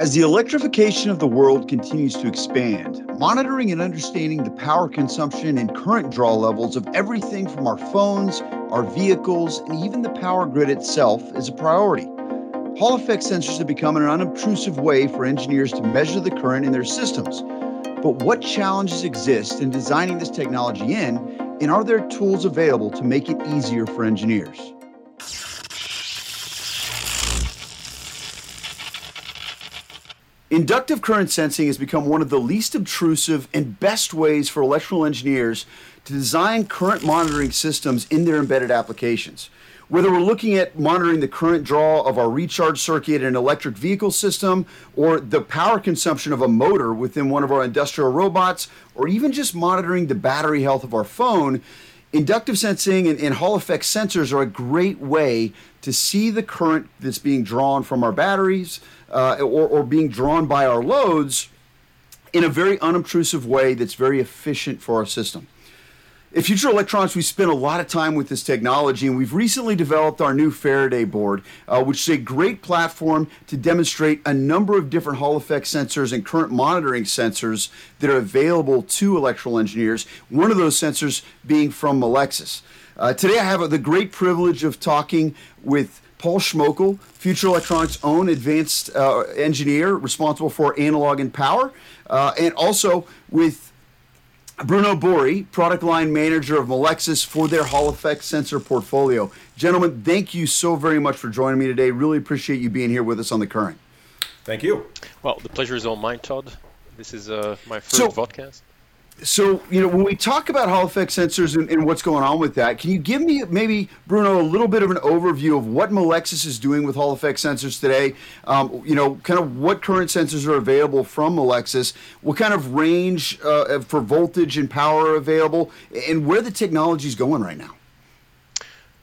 As the electrification of the world continues to expand, monitoring and understanding the power consumption and current draw levels of everything from our phones, our vehicles, and even the power grid itself is a priority. Hall effect sensors have become an unobtrusive way for engineers to measure the current in their systems. But what challenges exist in designing this technology in, and are there tools available to make it easier for engineers? Inductive current sensing has become one of the least obtrusive and best ways for electrical engineers to design current monitoring systems in their embedded applications. Whether we're looking at monitoring the current draw of our recharge circuit in an electric vehicle system, or the power consumption of a motor within one of our industrial robots, or even just monitoring the battery health of our phone, inductive sensing and, and, Hall effect sensors are a great way to see the current that's being drawn from our batteries uh, or, or being drawn by our loads in a very unobtrusive way that's very efficient for our system. At Future Electronics, we spent a lot of time with this technology, and we've recently developed our new Faraday board, uh, which is a great platform to demonstrate a number of different Hall effect sensors and current monitoring sensors that are available to electrical engineers. One of those sensors being from Melexis. Uh, today, I have the great privilege of talking with Paul Schmokel, Future Electronics' own advanced uh, engineer responsible for analog and power, uh, and also with Bruno Boury, product line manager of Melexis for their Hall effect sensor portfolio. Gentlemen, thank you so very much for joining me today. Really appreciate you being here with us on the current. Thank you. Well, the pleasure is all mine, Todd. This is uh, my first so, podcast so you know when we talk about Hall effect sensors and, and, what's going on with that, can you give me maybe Bruno a little bit of an overview of what Melexis is doing with Hall effect sensors today? Um, you know, kind of what current sensors are available from Melexis, what kind of range uh, for voltage and power available, and where the technology is going right now.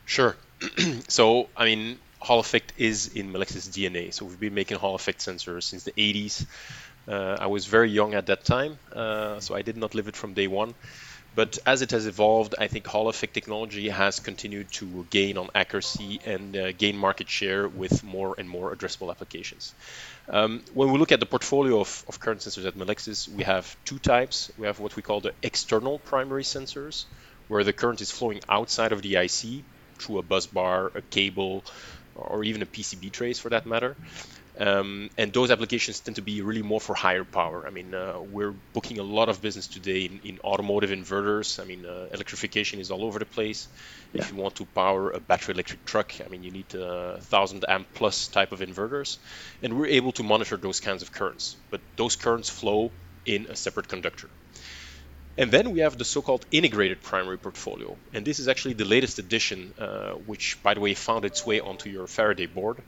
Sure. so I mean, Hall effect is in Melexis DNA. So we've been making Hall effect sensors since the 80s. Uh, I was very young at that time, uh, so I did not live it from day one. But as it has evolved, I think Hall effect technology has continued to gain on accuracy and uh, gain market share with more and more addressable applications. Um, when we look at the portfolio of, of, current sensors at Melexis, we have two types. We have what we call the external primary sensors, where the current is flowing outside of the IC through a bus bar, a cable, or even a PCB trace for that matter. Um, and those applications tend to be really more for higher power. I mean, uh, we're booking a lot of business today in, in automotive inverters. I mean, uh, electrification is all over the place. Yeah. If you want to power a battery electric truck, I mean, you need a uh, thousand amp plus type of inverters, and we're able to monitor those kinds of currents. But those currents flow in a separate conductor. And then we have the so-called integrated primary portfolio. And this is actually the latest addition, uh, which, by the way, found its way onto your Faraday board.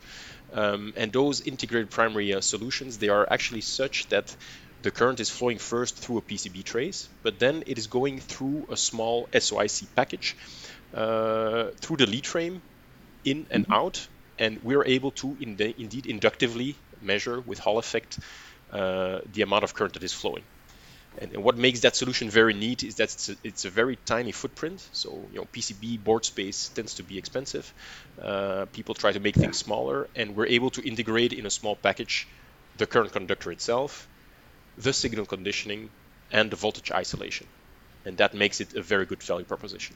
Um, and those integrated primary uh, solutions, they are actually such that the current is flowing first through a PCB trace, but then it is going through a small SOIC package uh, through the lead frame in and mm-hmm. out. And we're able to in indeed inductively measure with Hall effect uh, the amount of current that is flowing. And, and, what makes that solution very neat is that it's a, it's a, very tiny footprint. So you know, PCB board space tends to be expensive. Uh, people try to make things smaller, and we're able to integrate in a small package the current conductor itself, the signal conditioning, and the voltage isolation, and that makes it a very good value proposition.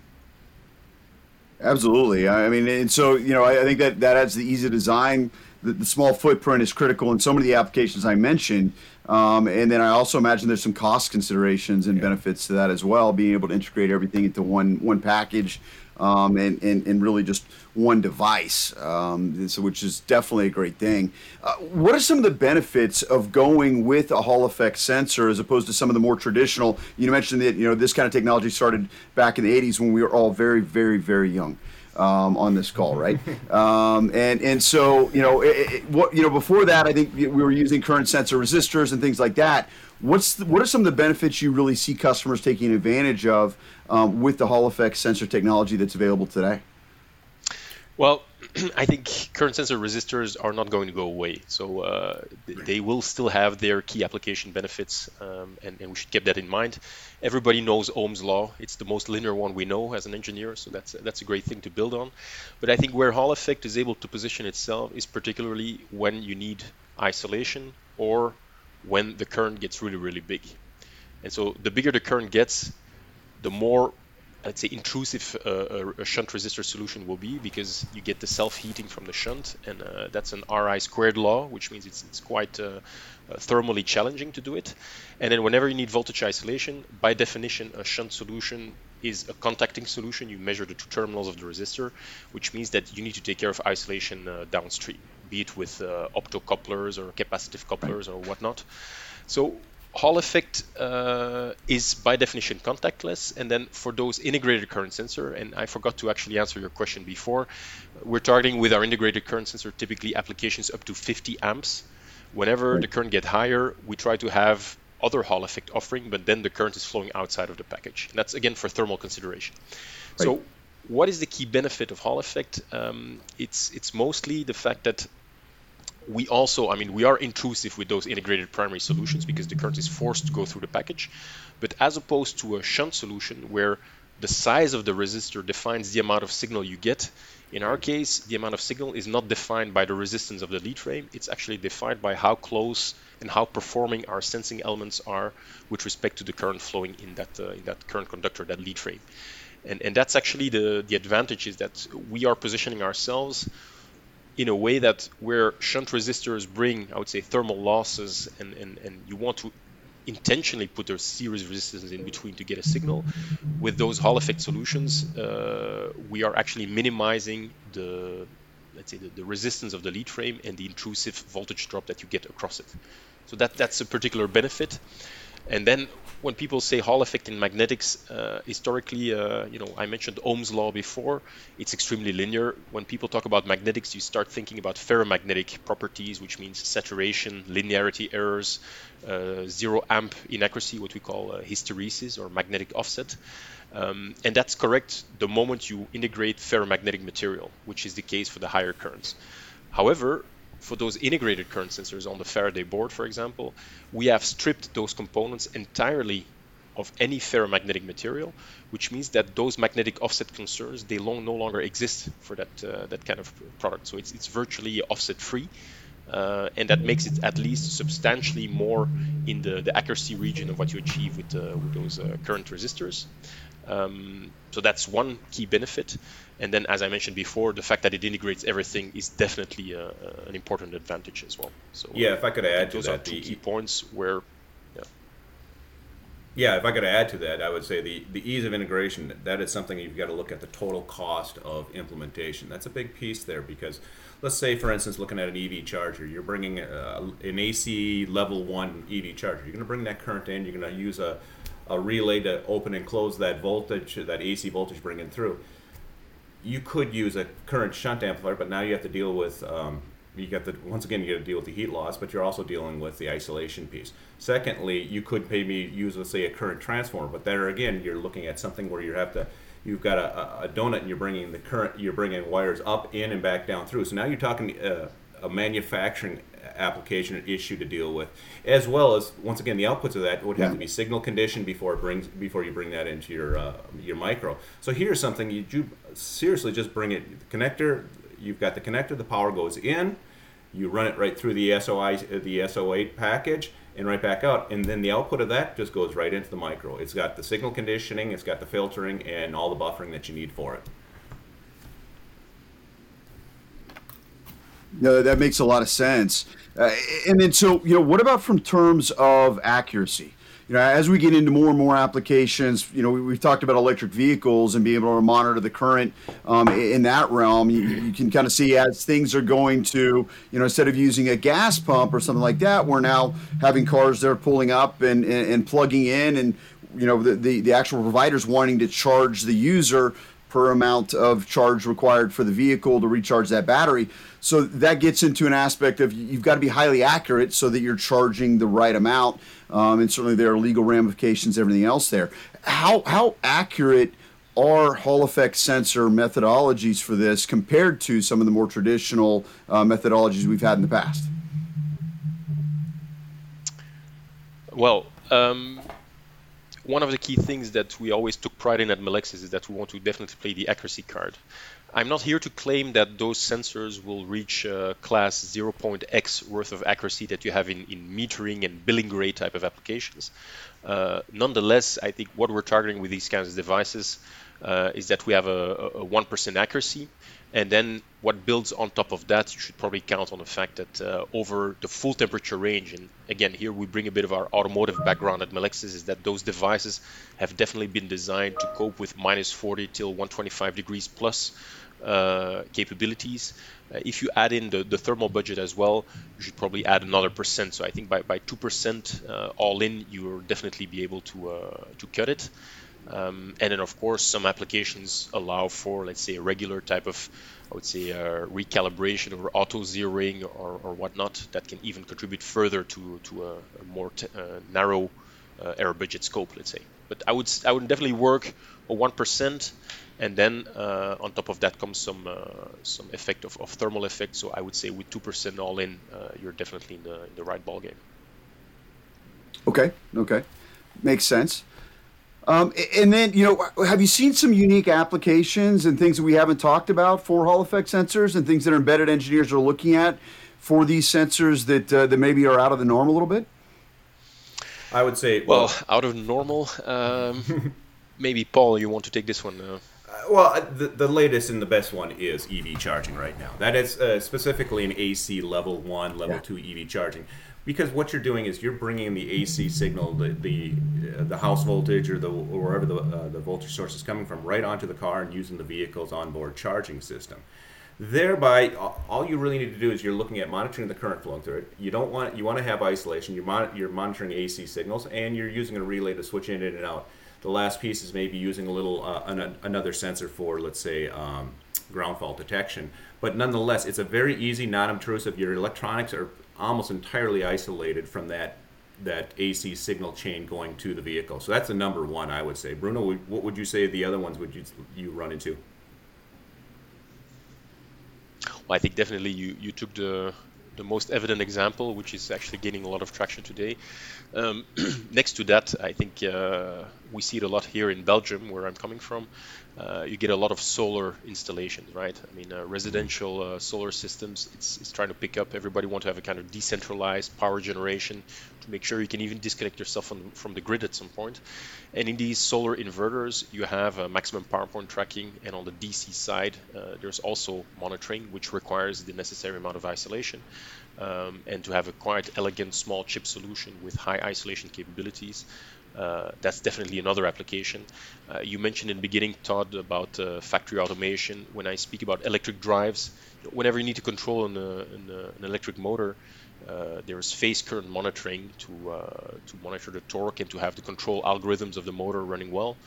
Absolutely. I mean, and so you know, I, I think that that adds the easy design. The, the, small footprint is critical in so many of the applications I mentioned. Um, and then I also imagine there's some cost considerations and yeah. benefits to that as well, being able to integrate everything into one one package um, and, and, and really just one device, um, so, which is definitely a great thing. Uh, what are some of the benefits of going with a Hall effect sensor as opposed to some of the more traditional? You mentioned that you know this kind of technology started back in the 80s when we were all very, very, very young um, on this call, right? Um, and and so you know it, it, what you know before that, I think we were using current sensor resistors and things like that. What's the, what are some of the benefits you really see customers taking advantage of um, with the Hall effect sensor technology that's available today? Well, I think current sensor resistors are not going to go away. So uh, they will still have their key application benefits, um, and, and, we should keep that in mind. Everybody knows Ohm's law. It's the most linear one we know as an engineer, so that's that's a great thing to build on. But I think where Hall effect is able to position itself is particularly when you need isolation or when the current gets really, really big. And so the bigger the current gets, the more let's say intrusive uh, a shunt resistor solution will be because you get the self-heating from the shunt and uh, that's an RI squared law which means it's, it's quite uh, uh, thermally challenging to do it. And then whenever you need voltage isolation by definition a shunt solution is a contacting solution. You measure the two terminals of the resistor which means that you need to take care of isolation uh, downstream be it with uh, optocouplers or capacitive couplers or whatnot. So Hall effect uh, is by definition contactless, and then for those integrated current sensor, and I forgot to actually answer your question before, we're targeting with our integrated current sensor typically applications up to 50 amps. Whenever right. the current get higher, we try to have other Hall effect offering, but then the current is flowing outside of the package. And that's again for thermal consideration. Right. So, what is the key benefit of Hall effect? Um, it's it's mostly the fact that we also, I mean, we are intrusive with those integrated primary solutions because the current is forced to go through the package. But as opposed to a shunt solution where the size of the resistor defines the amount of signal you get, in our case, the amount of signal is not defined by the resistance of the lead frame. It's actually defined by how close and how performing our sensing elements are with respect to the current flowing in that uh, in that current conductor, that lead frame. And, and that's actually the, the advantage is that we are positioning ourselves in a way that where shunt resistors bring, I would say, thermal losses, and, and, and you want to intentionally put a series resistance in between to get a signal. With those Hall effect solutions, uh, we are actually minimizing the let's say the, the, resistance of the lead frame and the intrusive voltage drop that you get across it. So that that's a particular benefit. And then when people say Hall effect in magnetics, uh, historically, uh, you know, I mentioned Ohm's law before. It's extremely linear. When people talk about magnetics, you start thinking about ferromagnetic properties, which means saturation, linearity errors, uh, zero amp inaccuracy, what we call uh, hysteresis or magnetic offset. Um, and that's correct the moment you integrate ferromagnetic material, which is the case for the higher currents. However, for those integrated current sensors on the Faraday board, for example, we have stripped those components entirely of any ferromagnetic material, which means that those magnetic offset concerns they long, no longer exist for that uh, that kind of product. So it's it's virtually offset free, uh, and that makes it at least substantially more in the, the accuracy region of what you achieve with, uh, with those uh, current resistors. Um, so that's one key benefit. And then, as I mentioned before, the fact that it integrates everything is definitely a, a, an important advantage as well. So yeah, if I could add to those that, are two the, key points where. Yeah. yeah, if I could add to that, I would say the, the ease of integration, that is something you've got to look at the total cost of implementation. That's a big piece there because let's say, for instance, looking at an EV charger, you're bringing uh, a, an AC level one EV charger. You're going to bring that current in, you're going to use a a relay to open and close that voltage, that AC voltage bringing through. You could use a current shunt amplifier, but now you have to deal with um, you got the once again you got to deal with the heat loss, but you're also dealing with the isolation piece. Secondly, you could maybe use let's say a current transformer, but there again you're looking at something where you have to you've got a, a donut and you're bringing the current you're bringing wires up in and back down through. So now you're talking uh, a manufacturing application issue to deal with, as well as once again the outputs of that would have to be signal conditioned before it brings before you bring that into your uh, your micro. So here's something you do seriously just bring it the connector. You've got the connector. The power goes in. You run it right through the SOI the SO8 package and right back out, and then the output of that just goes right into the micro. It's got the signal conditioning, it's got the filtering, and all the buffering that you need for it. No, that makes a lot of sense. Uh, and then, so you know, what about from terms of accuracy? You know, as we get into more and more applications, you know, we, have talked about electric vehicles and being able to monitor the current um, in that realm. You, you can kind of see as things are going to, you know, instead of using a gas pump or something like that, we're now having cars that are pulling up and, and, and plugging in, and you know, the, the the actual providers wanting to charge the user per amount of charge required for the vehicle to recharge that battery. So that gets into an aspect of you've got to be highly accurate so that you're charging the right amount. Um, and certainly there are legal ramifications, everything else there. How, how accurate are Hall effect sensor methodologies for this compared to some of the more traditional uh, methodologies we've had in the past? Well, um, one of the key things that we always took pride in at Melexis is that we want to definitely play the accuracy card. I'm not here to claim that those sensors will reach uh, class 0.x worth of accuracy that you have in, in metering and billing grade type of applications. Uh, nonetheless, I think what we're targeting with these kinds of devices uh, is that we have a, a 1% accuracy. And then what builds on top of that, you should probably count on the fact that uh, over the full temperature range, and again, here we bring a bit of our automotive background at Melexis, is that those devices have definitely been designed to cope with minus 40 till 125 degrees plus uh, capabilities. Uh, if you add in the, the thermal budget as well, you should probably add another percent. So I think by, by 2% uh, all in, you will definitely be able to, uh, to cut it. Um, and then, of course, some applications allow for, let's say, a regular type of, I would say, uh, recalibration or auto zeroing or, or whatnot that can even contribute further to, to a, a more t- uh, narrow uh, error budget scope, let's say. But I would I would definitely work a one percent, and then uh, on top of that comes some uh, some effect of, of thermal effect. So I would say with two percent all in, uh, you're definitely in the in the right ballgame. Okay. Okay. Makes sense. Um, and then, you know, have you seen some unique applications and things that we haven't talked about for Hall effect sensors and things that embedded engineers are looking at for these sensors that uh, that maybe are out of the norm a little bit? I would say, well, well out of normal. Um, maybe Paul, you want to take this one? Uh, well, uh, the, the latest and the best one is EV charging right now. That is uh, specifically an AC level one, level yeah. two EV charging because what you're doing is you're bringing the AC signal, the the, uh, the house voltage or the or wherever the uh, the voltage source is coming from, right onto the car and using the vehicle's onboard charging system. Thereby, all you really need to do is you're looking at monitoring the current flowing through it. You don't want you want to have isolation. You're mon- you're monitoring AC signals, and you're using a relay to switch in and out. The last piece is maybe using a little uh, an, another sensor for, let's say, um, ground fault detection. But nonetheless, it's a very easy, non-obtrusive. Your electronics are almost entirely isolated from that that AC signal chain going to the vehicle. So that's the number one, I would say. Bruno, what would you say the other ones would you you run into? Well, I think definitely you you took the the most evident example, which is actually gaining a lot of traction today. Um, next to that, I think uh, we see it a lot here in Belgium, where I'm coming from. Uh, you get a lot of solar installations, right? I mean, uh, residential uh, solar systems, it's, it's trying to pick up. Everybody want to have a kind of decentralized power generation to make sure you can even disconnect yourself from, from the grid at some point. And in these solar inverters, you have a maximum power point tracking, and on the DC side, uh, there's also monitoring, which requires the necessary amount of isolation. Um, and to have a quite elegant small chip solution with high isolation capabilities uh, that's definitely another application. Uh, you mentioned in the beginning, Todd, about uh, factory automation. When I speak about electric drives, whenever you need to control an, an, an electric motor, uh, there's phase current monitoring to uh, to monitor the torque and to have the control algorithms of the motor running well.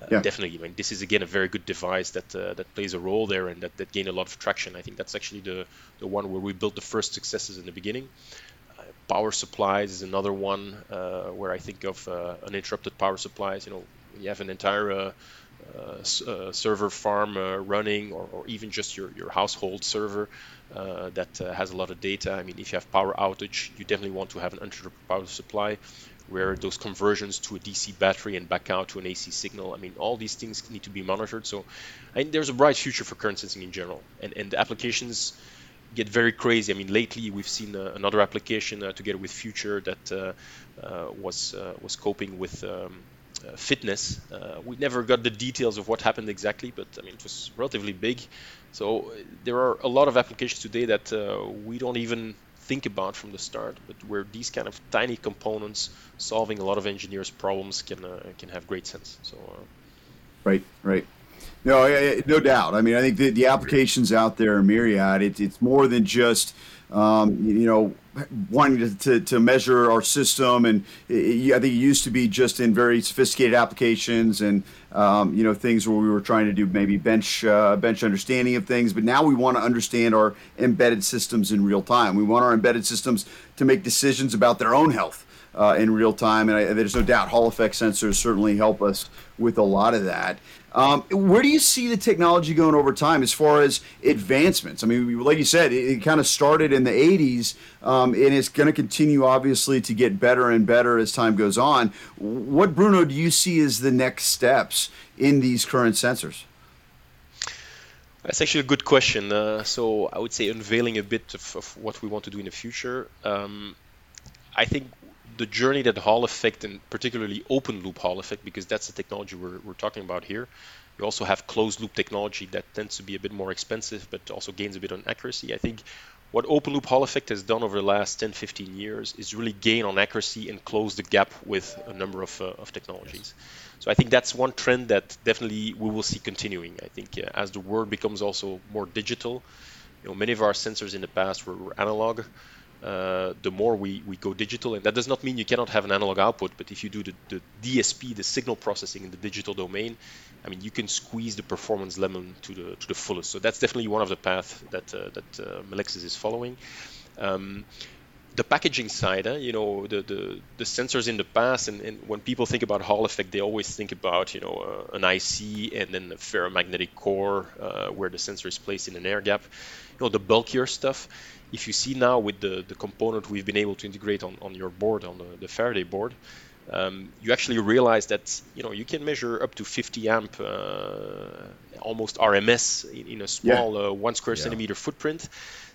Uh, yeah. Definitely, I mean, this is again a very good device that that plays a role there and that, that gained a lot of traction. I think that's actually the the one where we built the first successes in the beginning power supplies is another one uh, where I think of uh, uninterrupted power supplies. You know, you have an entire uh, uh, uh server farm uh, running, or, or, even just your, your household server that has a lot of data. I mean, if you have power outage, you definitely want to have an uninterrupted power supply where those conversions to a DC battery and back out to an AC signal. I mean, all these things need to be monitored. So, I mean, there's a bright future for current sensing in general, and and the applications get very crazy. I mean, lately we've seen uh, another application uh, together with Future that uh, uh was uh, was coping with um, fitness. we never got the details of what happened exactly, but I mean, it was relatively big. So there are a lot of applications today that we don't even think about from the start, but where these kind of tiny components solving a lot of engineers' problems can can have great sense. So. right, right. No, no doubt. I mean, I think the, the applications out there are myriad. It, it's more than just, um, you know, wanting to, to, to, measure our system. And it, I think it used to be just in very sophisticated applications and, um, you know, things where we were trying to do maybe bench uh, bench understanding of things. But now we want to understand our embedded systems in real time. We want our embedded systems to make decisions about their own health. Uh, in real time, and I, there's no doubt Hall effect sensors certainly help us with a lot of that. Um, where do you see the technology going over time as far as advancements? I mean, like you said, it, it kind of started in the 80s um, and it's going to continue, obviously, to get better and better as time goes on. What, Bruno, do you see as the next steps in these current sensors? That's actually a good question. Uh, so I would say unveiling a bit of, of, what we want to do in the future. Um, I think the journey that Hall effect and particularly open loop Hall effect, because that's the technology we're, we're talking about here. You also have closed loop technology that tends to be a bit more expensive, but also gains a bit on accuracy. I think what open loop Hall effect has done over the last 10, 15 years is really gain on accuracy and close the gap with a number of, uh, of technologies. So I think that's one trend that definitely we will see continuing. I think uh, as the world becomes also more digital, you know, many of our sensors in the past were, were analog uh, the more we, we go digital. And that does not mean you cannot have an analog output, but if you do the, the DSP, the signal processing in the digital domain, I mean, you can squeeze the performance lemon to the to the fullest. So that's definitely one of the paths that uh, that uh, Melexis is following. Um, the packaging side, eh, you know, the, the, the sensors in the past, and, and, when people think about Hall effect, they always think about, you know, uh, an IC and then a ferromagnetic core uh, where the sensor is placed in an air gap. You know, the bulkier stuff if you see now with the, the component we've been able to integrate on, on your board, on the, the Faraday board, um, you actually realize that you know you can measure up to 50 amp, uh, almost RMS in, in a small yeah. uh, one square yeah. centimeter footprint.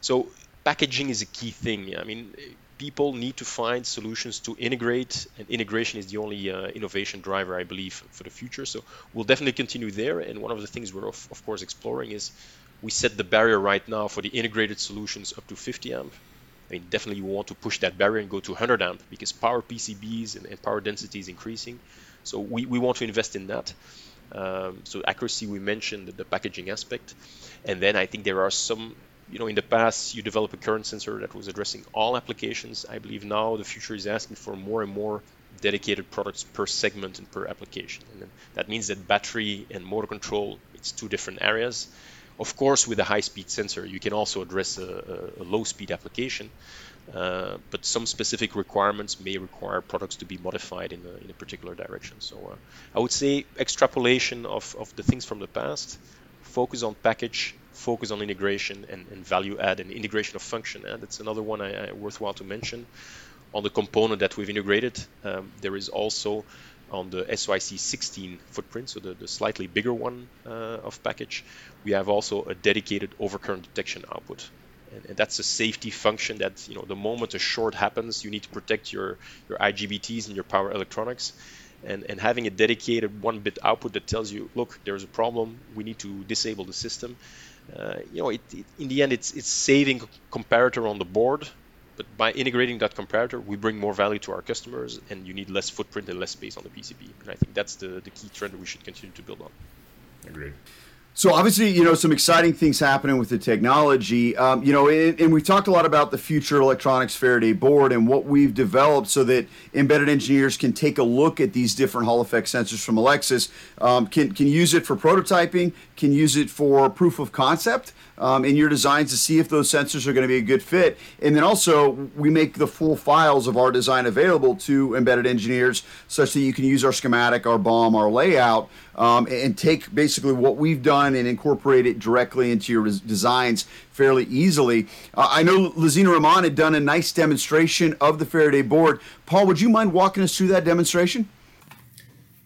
So packaging is a key thing. I mean, people need to find solutions to integrate, and integration is the only uh, innovation driver, I believe, for the future. So we'll definitely continue there. And one of the things we're of, of course exploring is we set the barrier right now for the integrated solutions up to 50 amp. I mean, definitely we want to push that barrier and go to 100 amp because power PCBs and, and power density is increasing. So we, we want to invest in that. Um, so accuracy, we mentioned the packaging aspect. And then I think there are some, you know, in the past you develop a current sensor that was addressing all applications. I believe now the future is asking for more and more dedicated products per segment and per application. And that means that battery and motor control, it's two different areas. Of course, with a high-speed sensor, you can also address a, a low-speed application, uh, but some specific requirements may require products to be modified in a, in a particular direction. So uh, I would say extrapolation of, of the things from the past, focus on package, focus on integration and, and value add and integration of function. And that's another one I, I, worthwhile to mention. On the component that we've integrated, um, there is also on the SOIC 16 footprint, so the, the slightly bigger one uh, of package, we have also a dedicated overcurrent detection output. And, and, that's a safety function that, you know, the moment a short happens, you need to protect your, your IGBTs and your power electronics. And, and having a dedicated one bit output that tells you, look, there's a problem, we need to disable the system. Uh, you know, it, it, in the end, it's, it's saving comparator on the board, but by integrating that comparator, we bring more value to our customers, and you need less footprint and less space on the PCB. And I think that's the, the key trend we should continue to build on. Agreed. So obviously, you know, some exciting things happening with the technology. Um, you know, and, and we've talked a lot about the future electronics Faraday board and what we've developed so that embedded engineers can take a look at these different Hall effect sensors from Melexis, um, can can use it for prototyping, can use it for proof of concept um, in your designs to see if those sensors are going to be a good fit. And then also, we make the full files of our design available to embedded engineers such that you can use our schematic, our BOM, our layout, um, and take basically what we've done and incorporate it directly into your designs fairly easily. Uh, I know Lazina Rahman had done a nice demonstration of the Faraday board. Paul, would you mind walking us through that demonstration?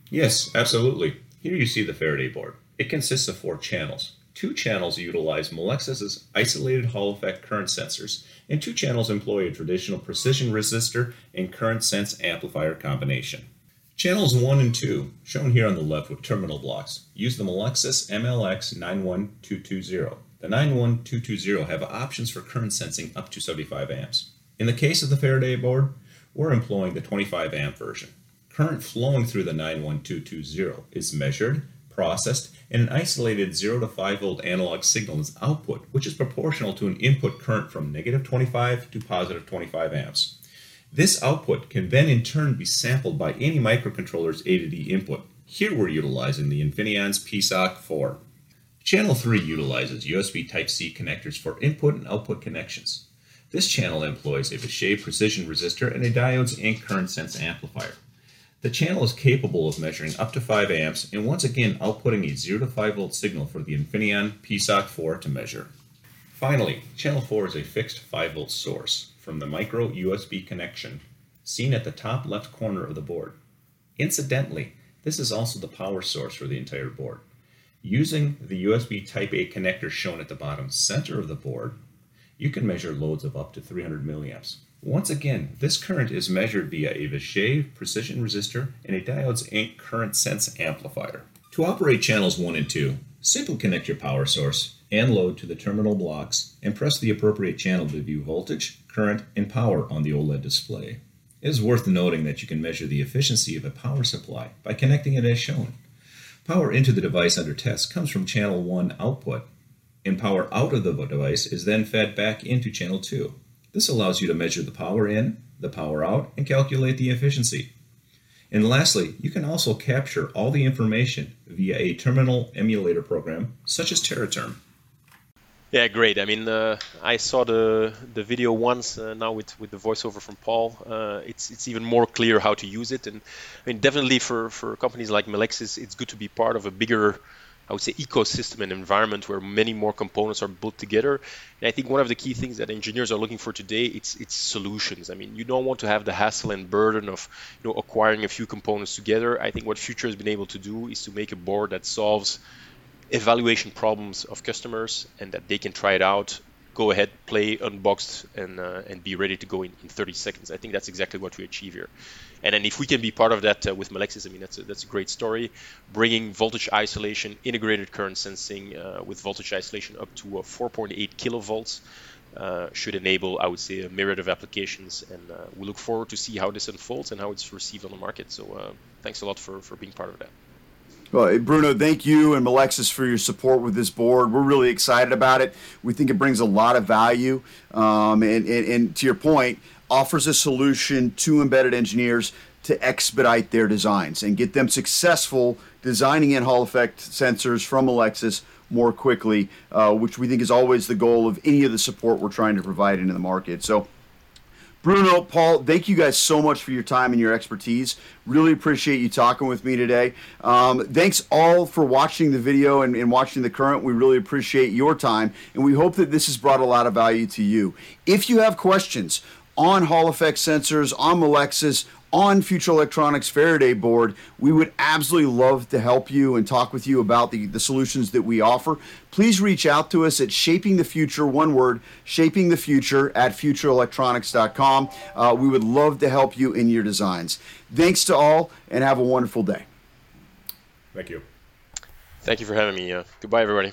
Yes, absolutely. Here you see the Faraday board. It consists of four channels. Two channels utilize Melexis's isolated Hall effect current sensors, and two channels employ a traditional precision resistor and current sense amplifier combination. Channels 1 and 2, shown here on the left with terminal blocks, use the Melexis MLX 91220. The 91220 have options for current sensing up to 75 amps. In the case of the Faraday board, we're employing the 25 amp version. Current flowing through the 91220 is measured processed, and an isolated 0 to 5 volt analog signal is output, which is proportional to an input current from negative 25 to positive 25 amps. This output can then in turn be sampled by any microcontroller's A to D input. Here we're utilizing the Infineon's PSOC 4. Channel 3 utilizes USB Type-C connectors for input and output connections. This channel employs a Vishay precision resistor and a diodes and current sense amplifier. The channel is capable of measuring up to 5 amps and once again outputting a 0 to 5 volt signal for the Infineon PSOC 4 to measure. Finally, channel 4 is a fixed 5 volt source from the micro USB connection seen at the top left corner of the board. Incidentally, this is also the power source for the entire board. Using the USB Type-A connector shown at the bottom center of the board, you can measure loads of up to 300 milliamps. Once again, this current is measured via a Vishay precision resistor and a Diodes current sense amplifier. To operate channels 1 and 2, simply connect your power source and load to the terminal blocks and press the appropriate channel to view voltage, current, and power on the OLED display. It is worth noting that you can measure the efficiency of a power supply by connecting it as shown. Power into the device under test comes from channel 1 output, and power out of the device is then fed back into channel 2. This allows you to measure the power in, the power out, and calculate the efficiency. And lastly, you can also capture all the information via a terminal emulator program such as Teraterm. Yeah, great. I mean, uh, I saw the the video once. Uh, now with, with the voiceover from Paul, uh, it's it's even more clear how to use it. And I mean, definitely for, for companies like Melexis, it's good to be part of a bigger, I would say, ecosystem and environment where many more components are built together. And I think one of the key things that engineers are looking for today it's it's solutions. I mean, you don't want to have the hassle and burden of you know acquiring a few components together. I think what Future has been able to do is to make a board that solves evaluation problems of customers and that they can try it out go ahead play unboxed and uh, and be ready to go in, in 30 seconds i think that's exactly what we achieve here and then if we can be part of that uh, with melexis i mean that's a, that's a great story bringing voltage isolation integrated current sensing uh, with voltage isolation up to uh, 4.8 kilovolts uh, should enable, I would say, a myriad of applications, and uh, we look forward to see how this unfolds and how it's received on the market. So, thanks a lot for, for being part of that. Well, Bruno, thank you and Melexis for your support with this board. We're really excited about it. We think it brings a lot of value, um, and, and, and to your point, offers a solution to embedded engineers to expedite their designs and get them successful designing in Hall effect sensors from Melexis more quickly, uh, which we think is always the goal of any of the support we're trying to provide into the market. So Bruno, Paul, thank you guys so much for your time and your expertise. Really appreciate you talking with me today. Um, thanks all for watching the video and, and, watching the current. We really appreciate your time, and we hope that this has brought a lot of value to you. If you have questions on Hall effect sensors, on Melexis, on Future Electronics Faraday board, we would absolutely love to help you and talk with you about the, the solutions that we offer. Please reach out to us at Shaping the Future, one word, Shaping the Future at futureelectronics.com. Uh, we would love to help you in your designs. Thanks to all and have a wonderful day. Thank you. Thank you for having me. Uh, goodbye, everybody.